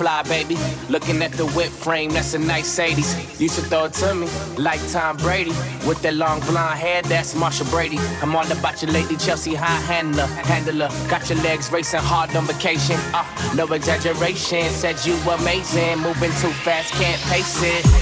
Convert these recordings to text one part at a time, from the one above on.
fly, baby. Looking at the whip frame, that's a nice 80s. Used to throw it to me like Tom Brady. With that long blonde hair, that's Marcia Brady. I'm all about your lady, Chelsea high handler. Handler, got your legs racing hard on vacation. Uh, no exaggeration, said you amazing. Moving too fast, can't pace it.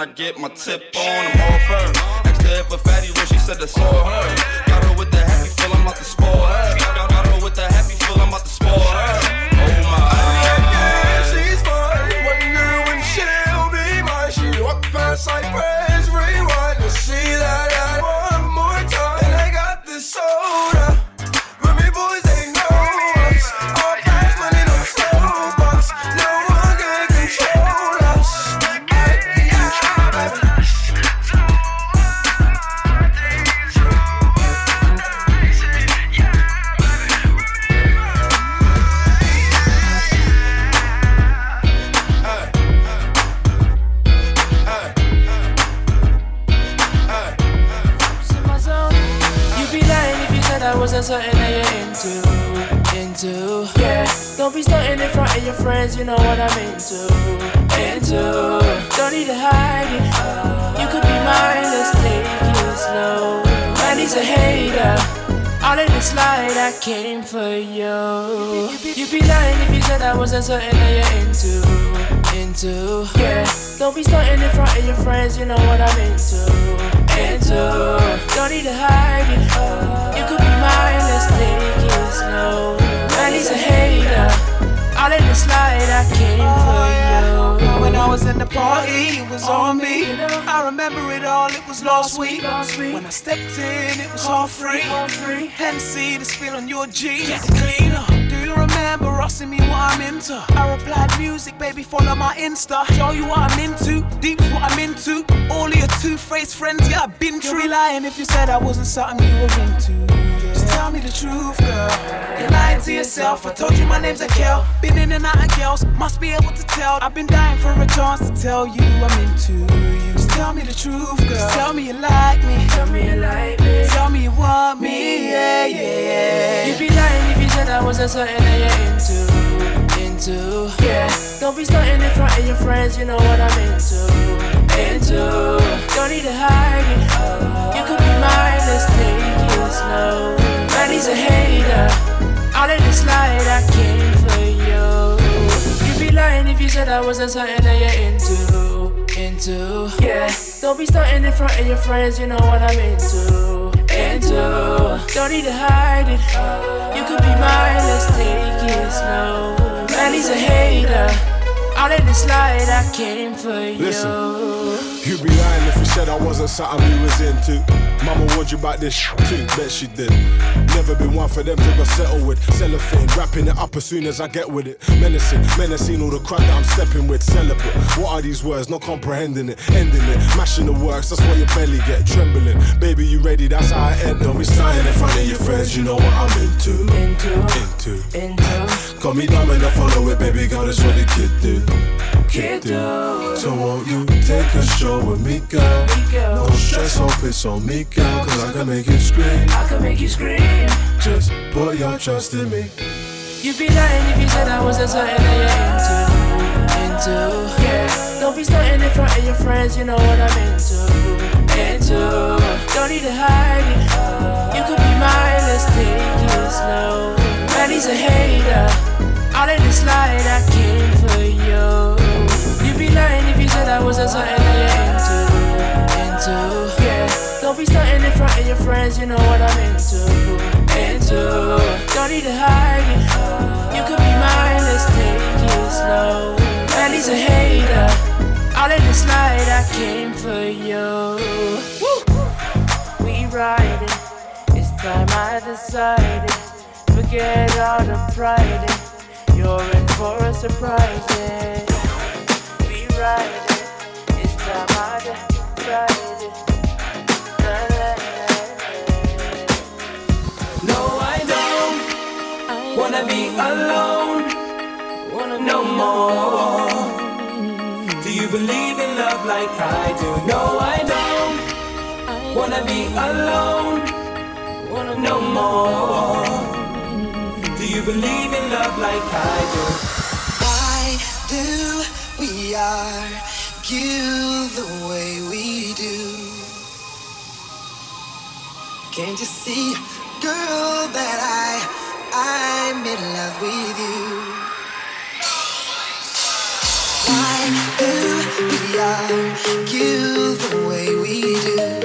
I get my tip on. I'm off her. Asked her if a fatty rich, she said that's all her. For you. You'd be lying if you said I wasn't something that you're into, into. Yeah, don't be stunting in front of your friends. You know what I'm into, into. Don't need to hide it. You could be mine. Let's take it slow. Man, he's a hater. All in the slide, I came for you. Was in the party, it was on me. I remember it all, it was last week. When I stepped in, it was all free. Hennessy, this feel on your jeans. Get cleaner. Do you remember asking me what I'm into? I replied, music, baby, follow my Insta. Show you what I'm into. Deep's what I'm into. All of your two-faced friends, yeah, I've been true. Lying if you said I wasn't something you were into. Tell me the truth, girl. You're lying to yourself. I told you my name's Akel. Been in and out of girls, must be able to tell. I've been dying for a chance to tell you I'm into you. Just tell me the truth, girl. Just tell me you like me. Tell me you like me. Tell me you want me, yeah, yeah, yeah. You'd be lying if you said I wasn't something that you're into, into. Yeah, don't be stunting in front of your friends. You know what I'm into, into. Don't need to hide it. You could be mine. Let's take it slow. He's a hater. In the slide, I came for you. You'd be lying if you said I wasn't something that you're into, into. Yeah, don't be stunting in front of your friends. You know what I'm into, into. Don't need to hide it. You could be mine. Let's take it slow. Man, he's a hater. In the slide, I came for you. Listen. You'd be lying if you said I wasn't something you was into. Mama warned you about this sh- too, bet she did. Never been one for them to go settle with. Cellophane, wrapping it up as soon as I get with it. Menacing, menacing all the crowd that I'm stepping with. Celebrate. What are these words? Not comprehending it, ending it, mashing the works. That's why your belly get trembling. Baby, you ready? That's how I end. Don't be standing in front of your friends. You know what I'm into. Into, Into. into. Got me dumb and I follow it, baby girl. That's what the kid do. Kid do. So won't you take a show with me, girl? No stress, hope it's on me, girl. Cause I can make you scream. I can make you scream. Just put your trust in me. You'd be lying if you said I wasn't something that you're into, into. Yeah, don't be stunting in front of your friends. You know what I'm into, into. Don't need to hide it. You could be mine. Let's take it You know what I'm into, into. Don't need to hide it. You could be mine. Let's take it slow. Man, he's a hater. All in the slide, I came for you. We riding. It's time I decided. Forget all the pride. You're in for a surprise. We riding. It's time I decided. Na, wanna be alone no more. Do you believe in love like I do? No, I don't wanna be alone no more. Do you believe in love like I do? Why do we argue the way we do? Can't you see, girl, that I I'm in love with you. Why do we argue the way we do.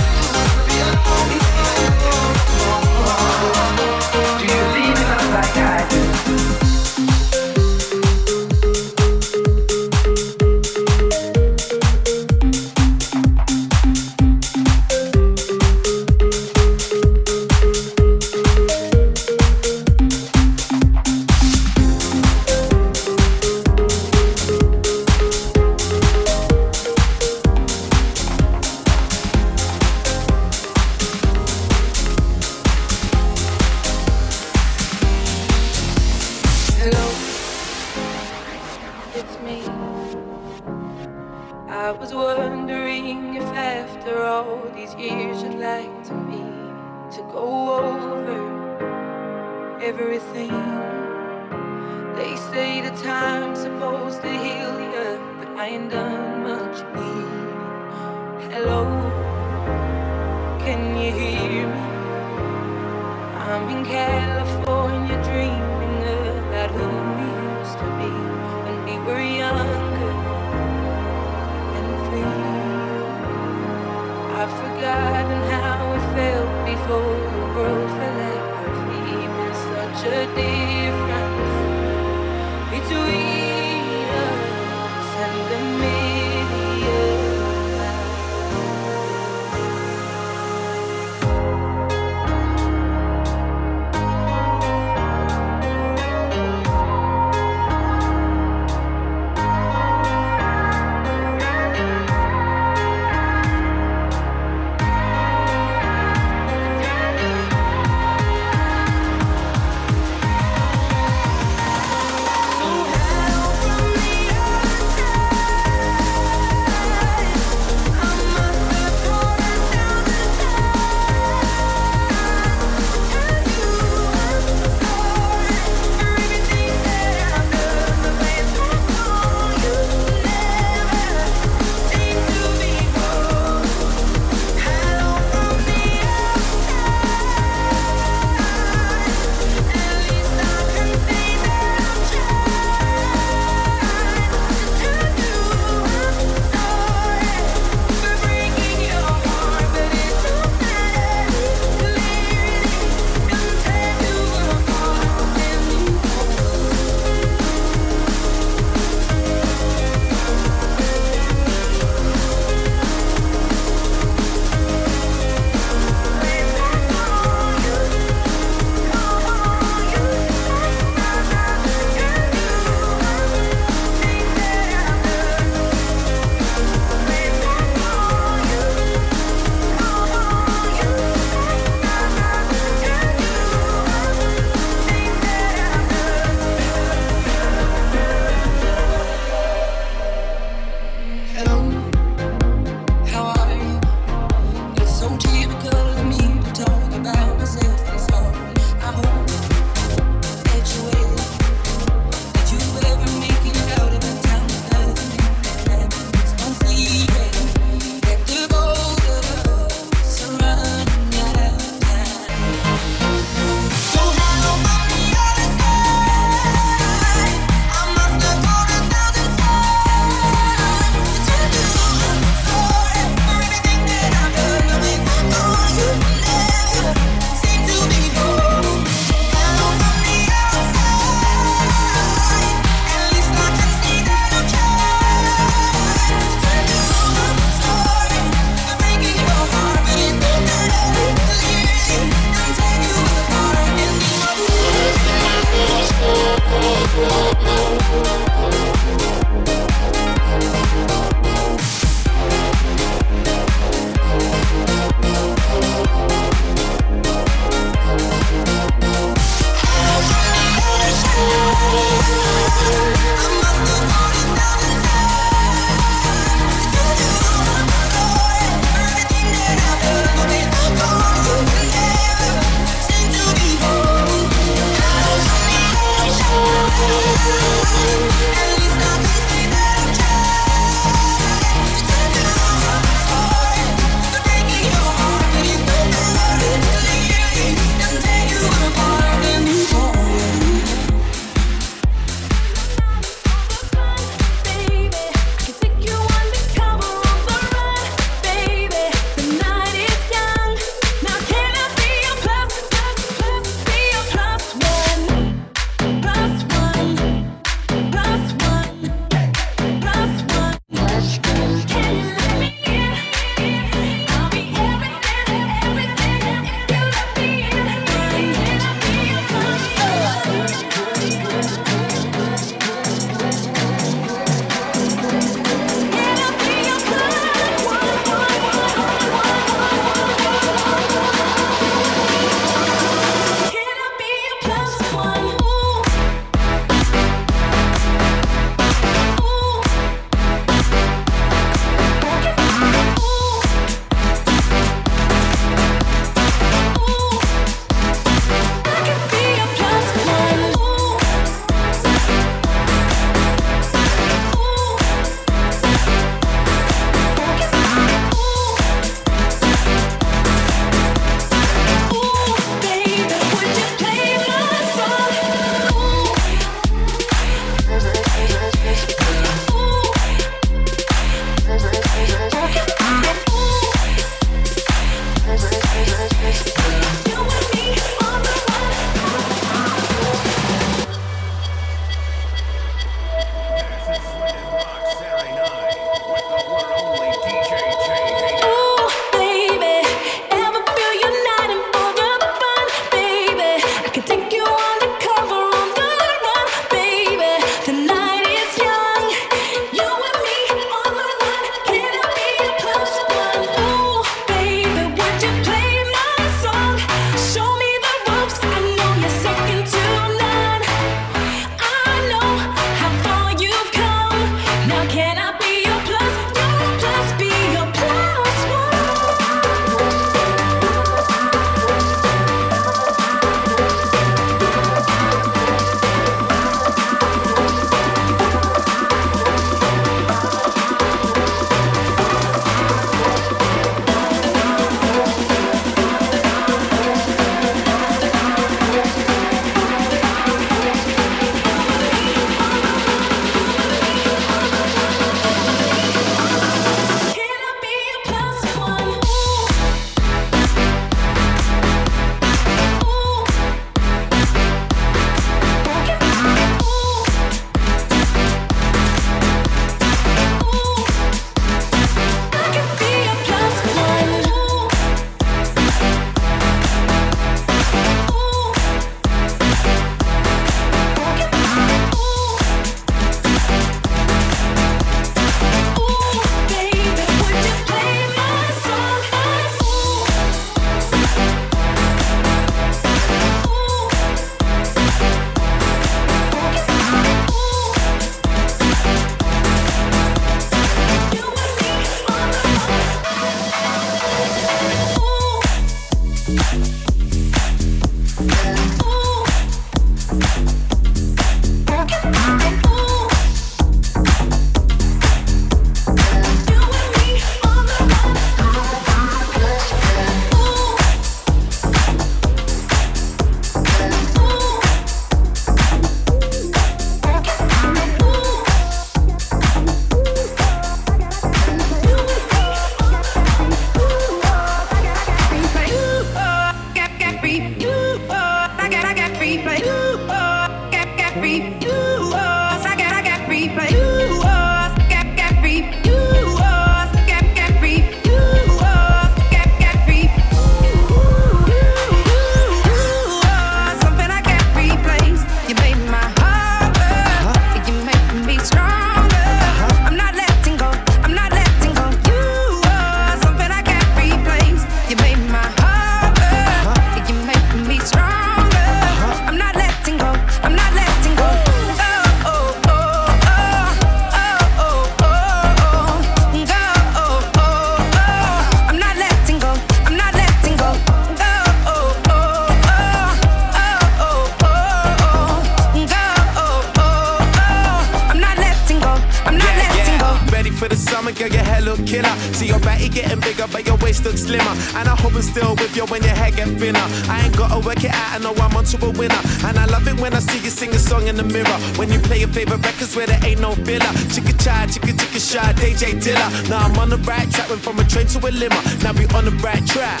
Dilla. Now I'm on the right track, went from a train to a limo. Now we on the right track.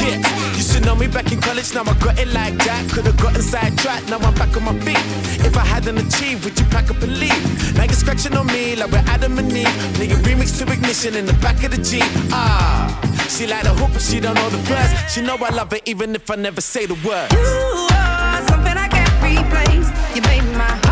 Yeah, used to know me back in college, now I got it like that. Could've gotten sidetracked, now I'm back on my feet. If I hadn't achieved, would you pack up and leave? Now you're scratching on me like we're Adam and Eve. Nigga remix to ignition in the back of the Jeep. Ah, she like the hook, but she don't know the verse. She know I love it even if I never say the words. You are something I can't replace. You made my heart.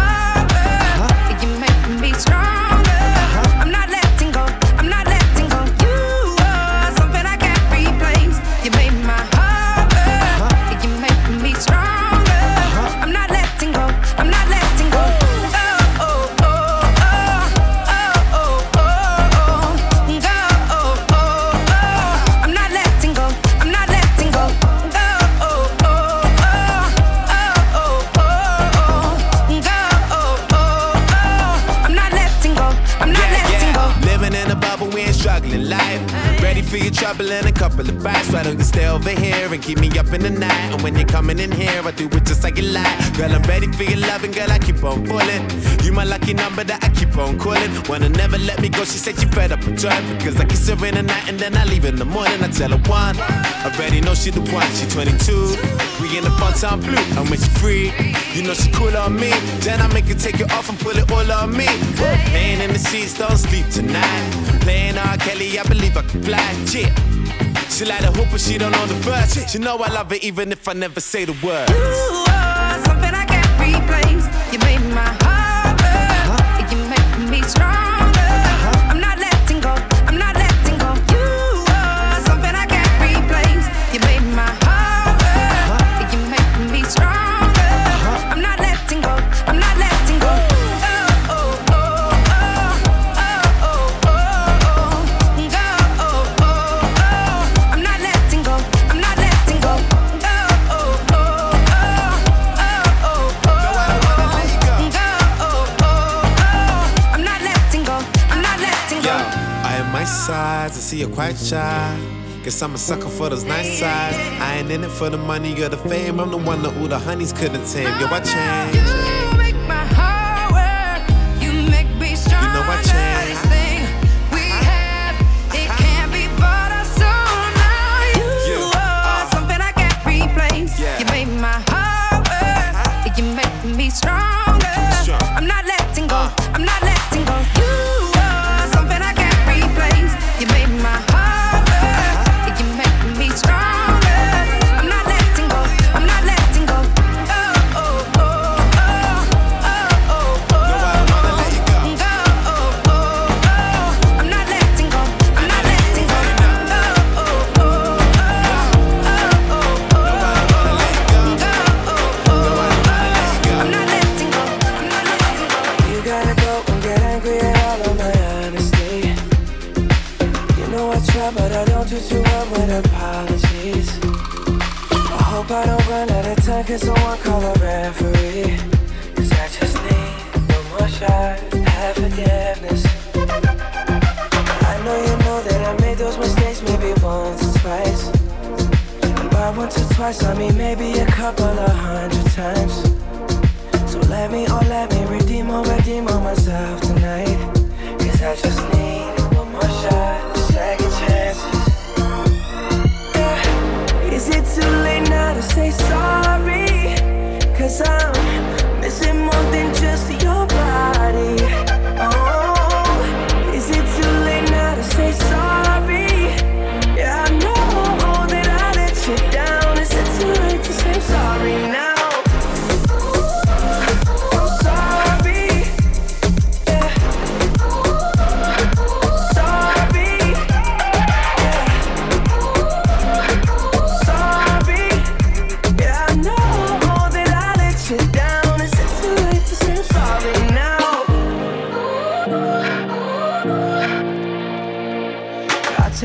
better to stay over here and keep me up in the night. And when you're coming in here, I do it just like you like. Girl, I'm ready for your loving, girl, I keep on pulling. You my lucky number that I keep on calling. Wanna never let me go, she said she fed up with traffic. Cause I kiss her in the night and then I leave in the morning. I tell her one, I already know she the one, she 22. We in the fun time blue, and with you free, you know she cool on me. Then I make her take it off and pull it all on me. Playing in the seats, don't sleep tonight. Playing R. Kelly, I believe I can fly. Yeah. She like a hooper, she don't know the verse. She know I love her even if I never say the words. You're quite shy. Guess I'm a sucker for those nice sides. I ain't in it for the money or the fame. I'm the one that all the honeys couldn't tame. Yo, I changed.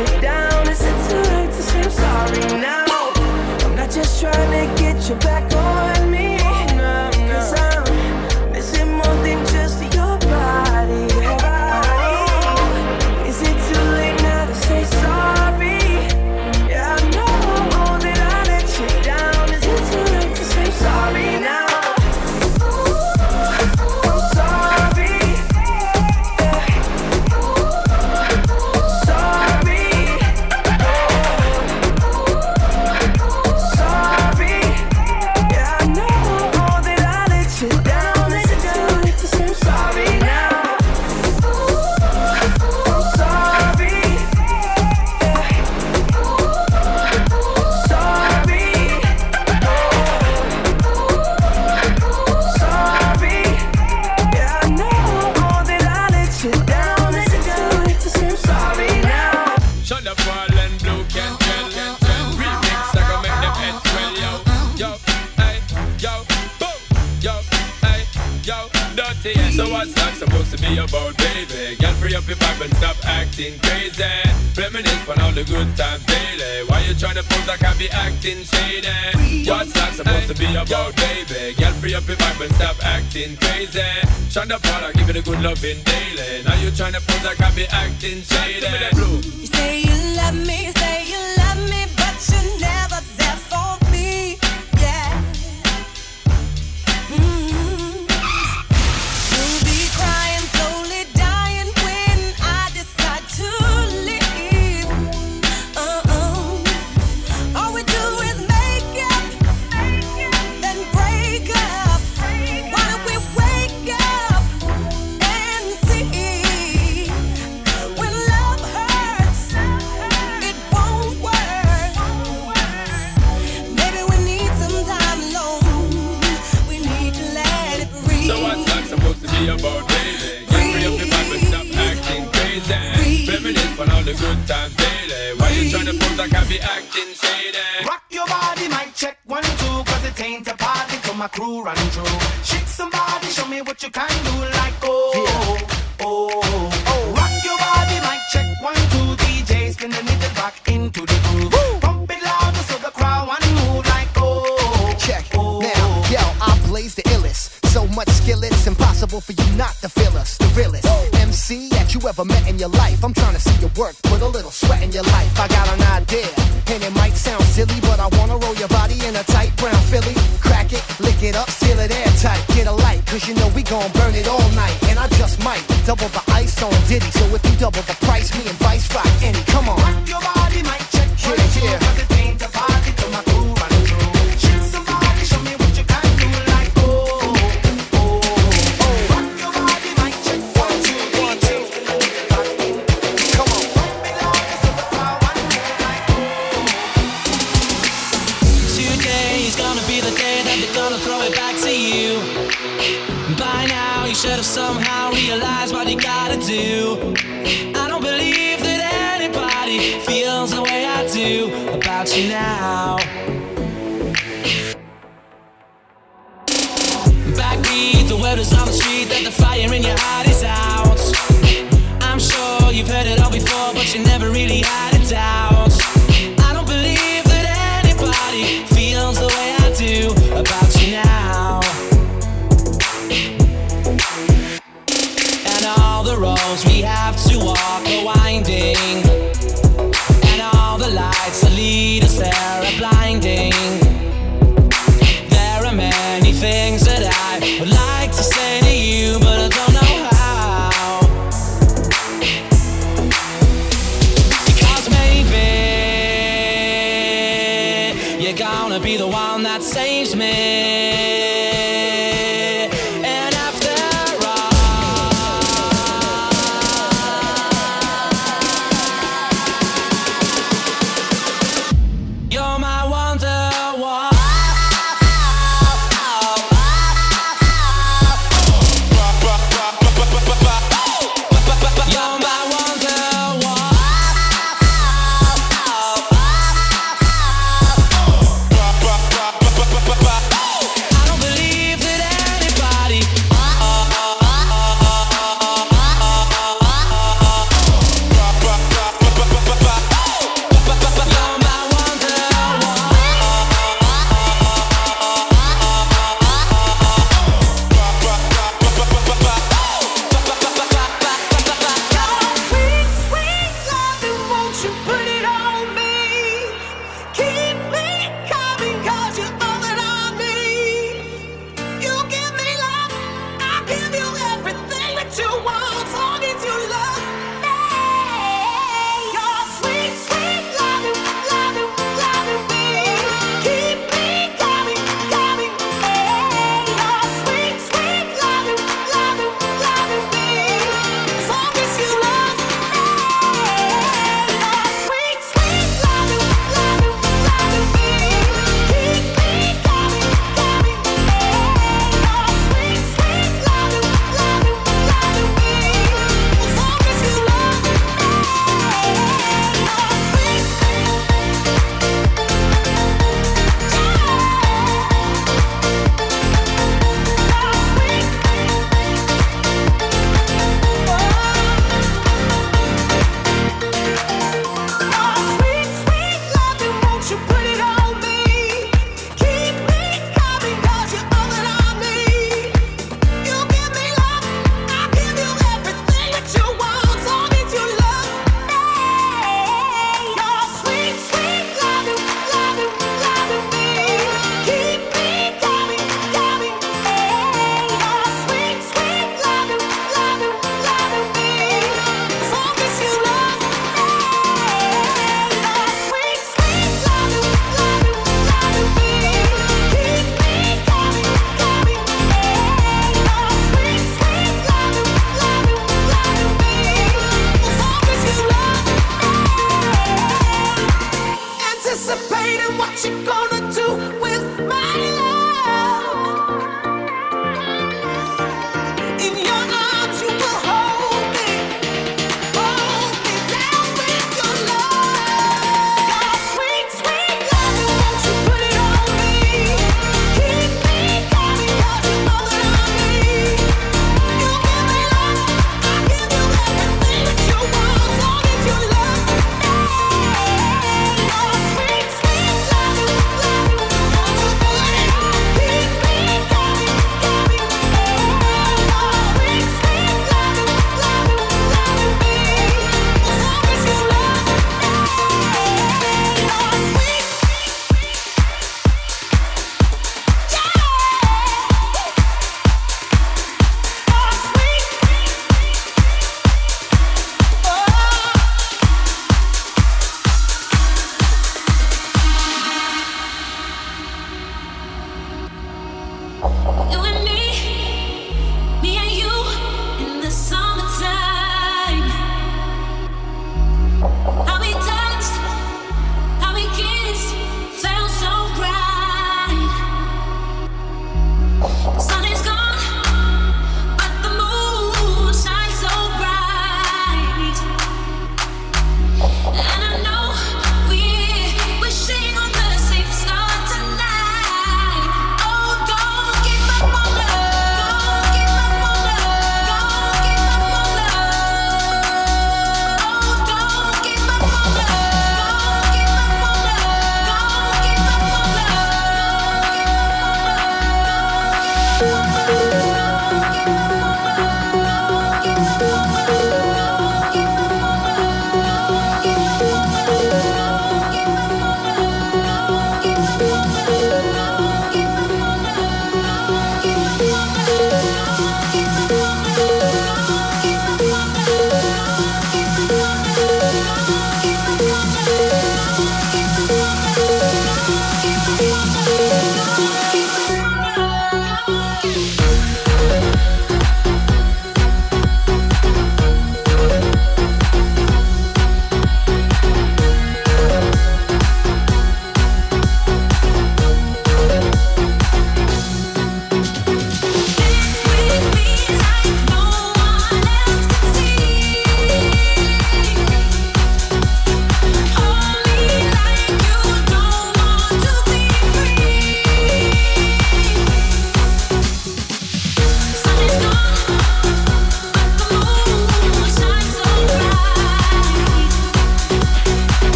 you down. Is it too late to say I'm sorry now? I'm not just trying to get you back on. acting crazy. Reminisce on all the good times daily. Why you trying to pose like I be acting shady? What's that supposed to be about, baby? Girl, free up your vibe and stop acting crazy. Shonda Paula, give it a good loving daily. Now you trying to pose like I be acting shady. You say you love me, say you love me. the good times daily. Why you tryna pose like I be acting shady? Rock your body, might check one, two, cause it ain't a party till my crew run through. Shake somebody, show me what you can do, like oh. ever met in your life. I'm trying to see your work, put a little sweat in your life. I got an idea, and it might sound silly, but I wanna roll your body in a tight brown Philly. Crack it, lick it up, seal it airtight. Get a light, cause you know we gon' burn it all night. And I just might double the ice on Diddy, so if you double the price, me and Vice rock any. Come on. believe that anybody feels the way I do about you now.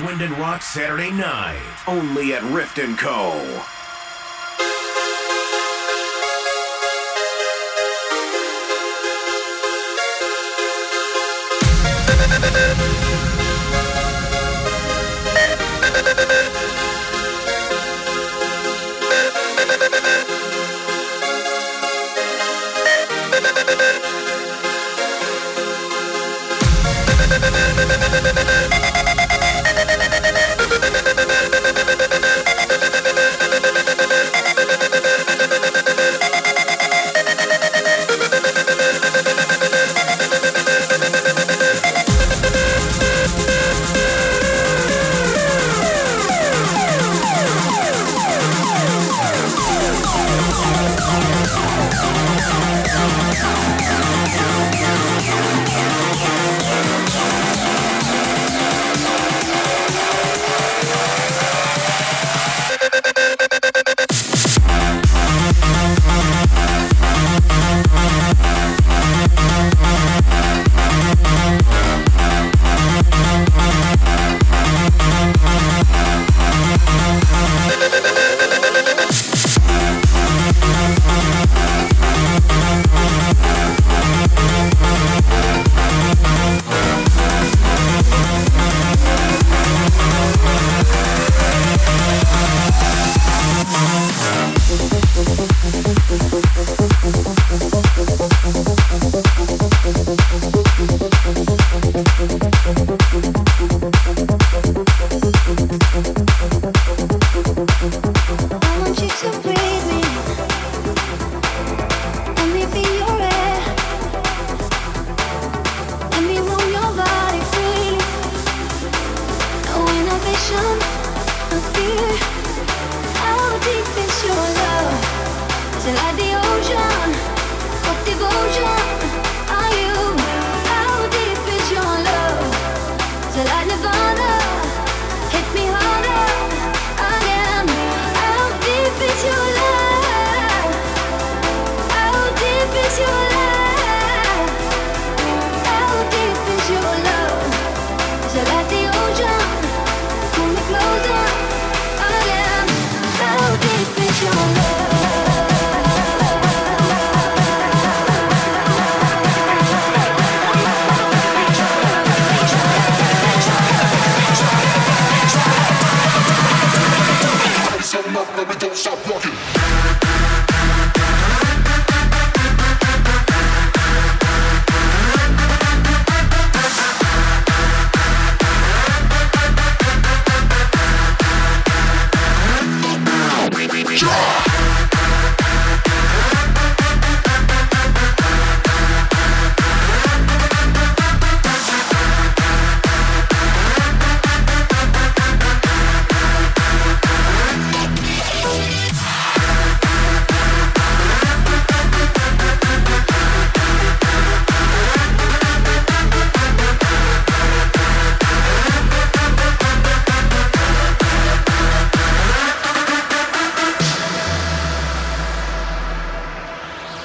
Swindon Rock Saturday night, only at Rift Co.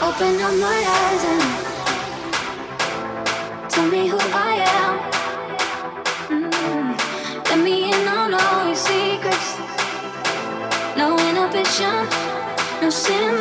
Open up my eyes and tell me who I am. Mm. Let me in your secrets. No inhibition, no sin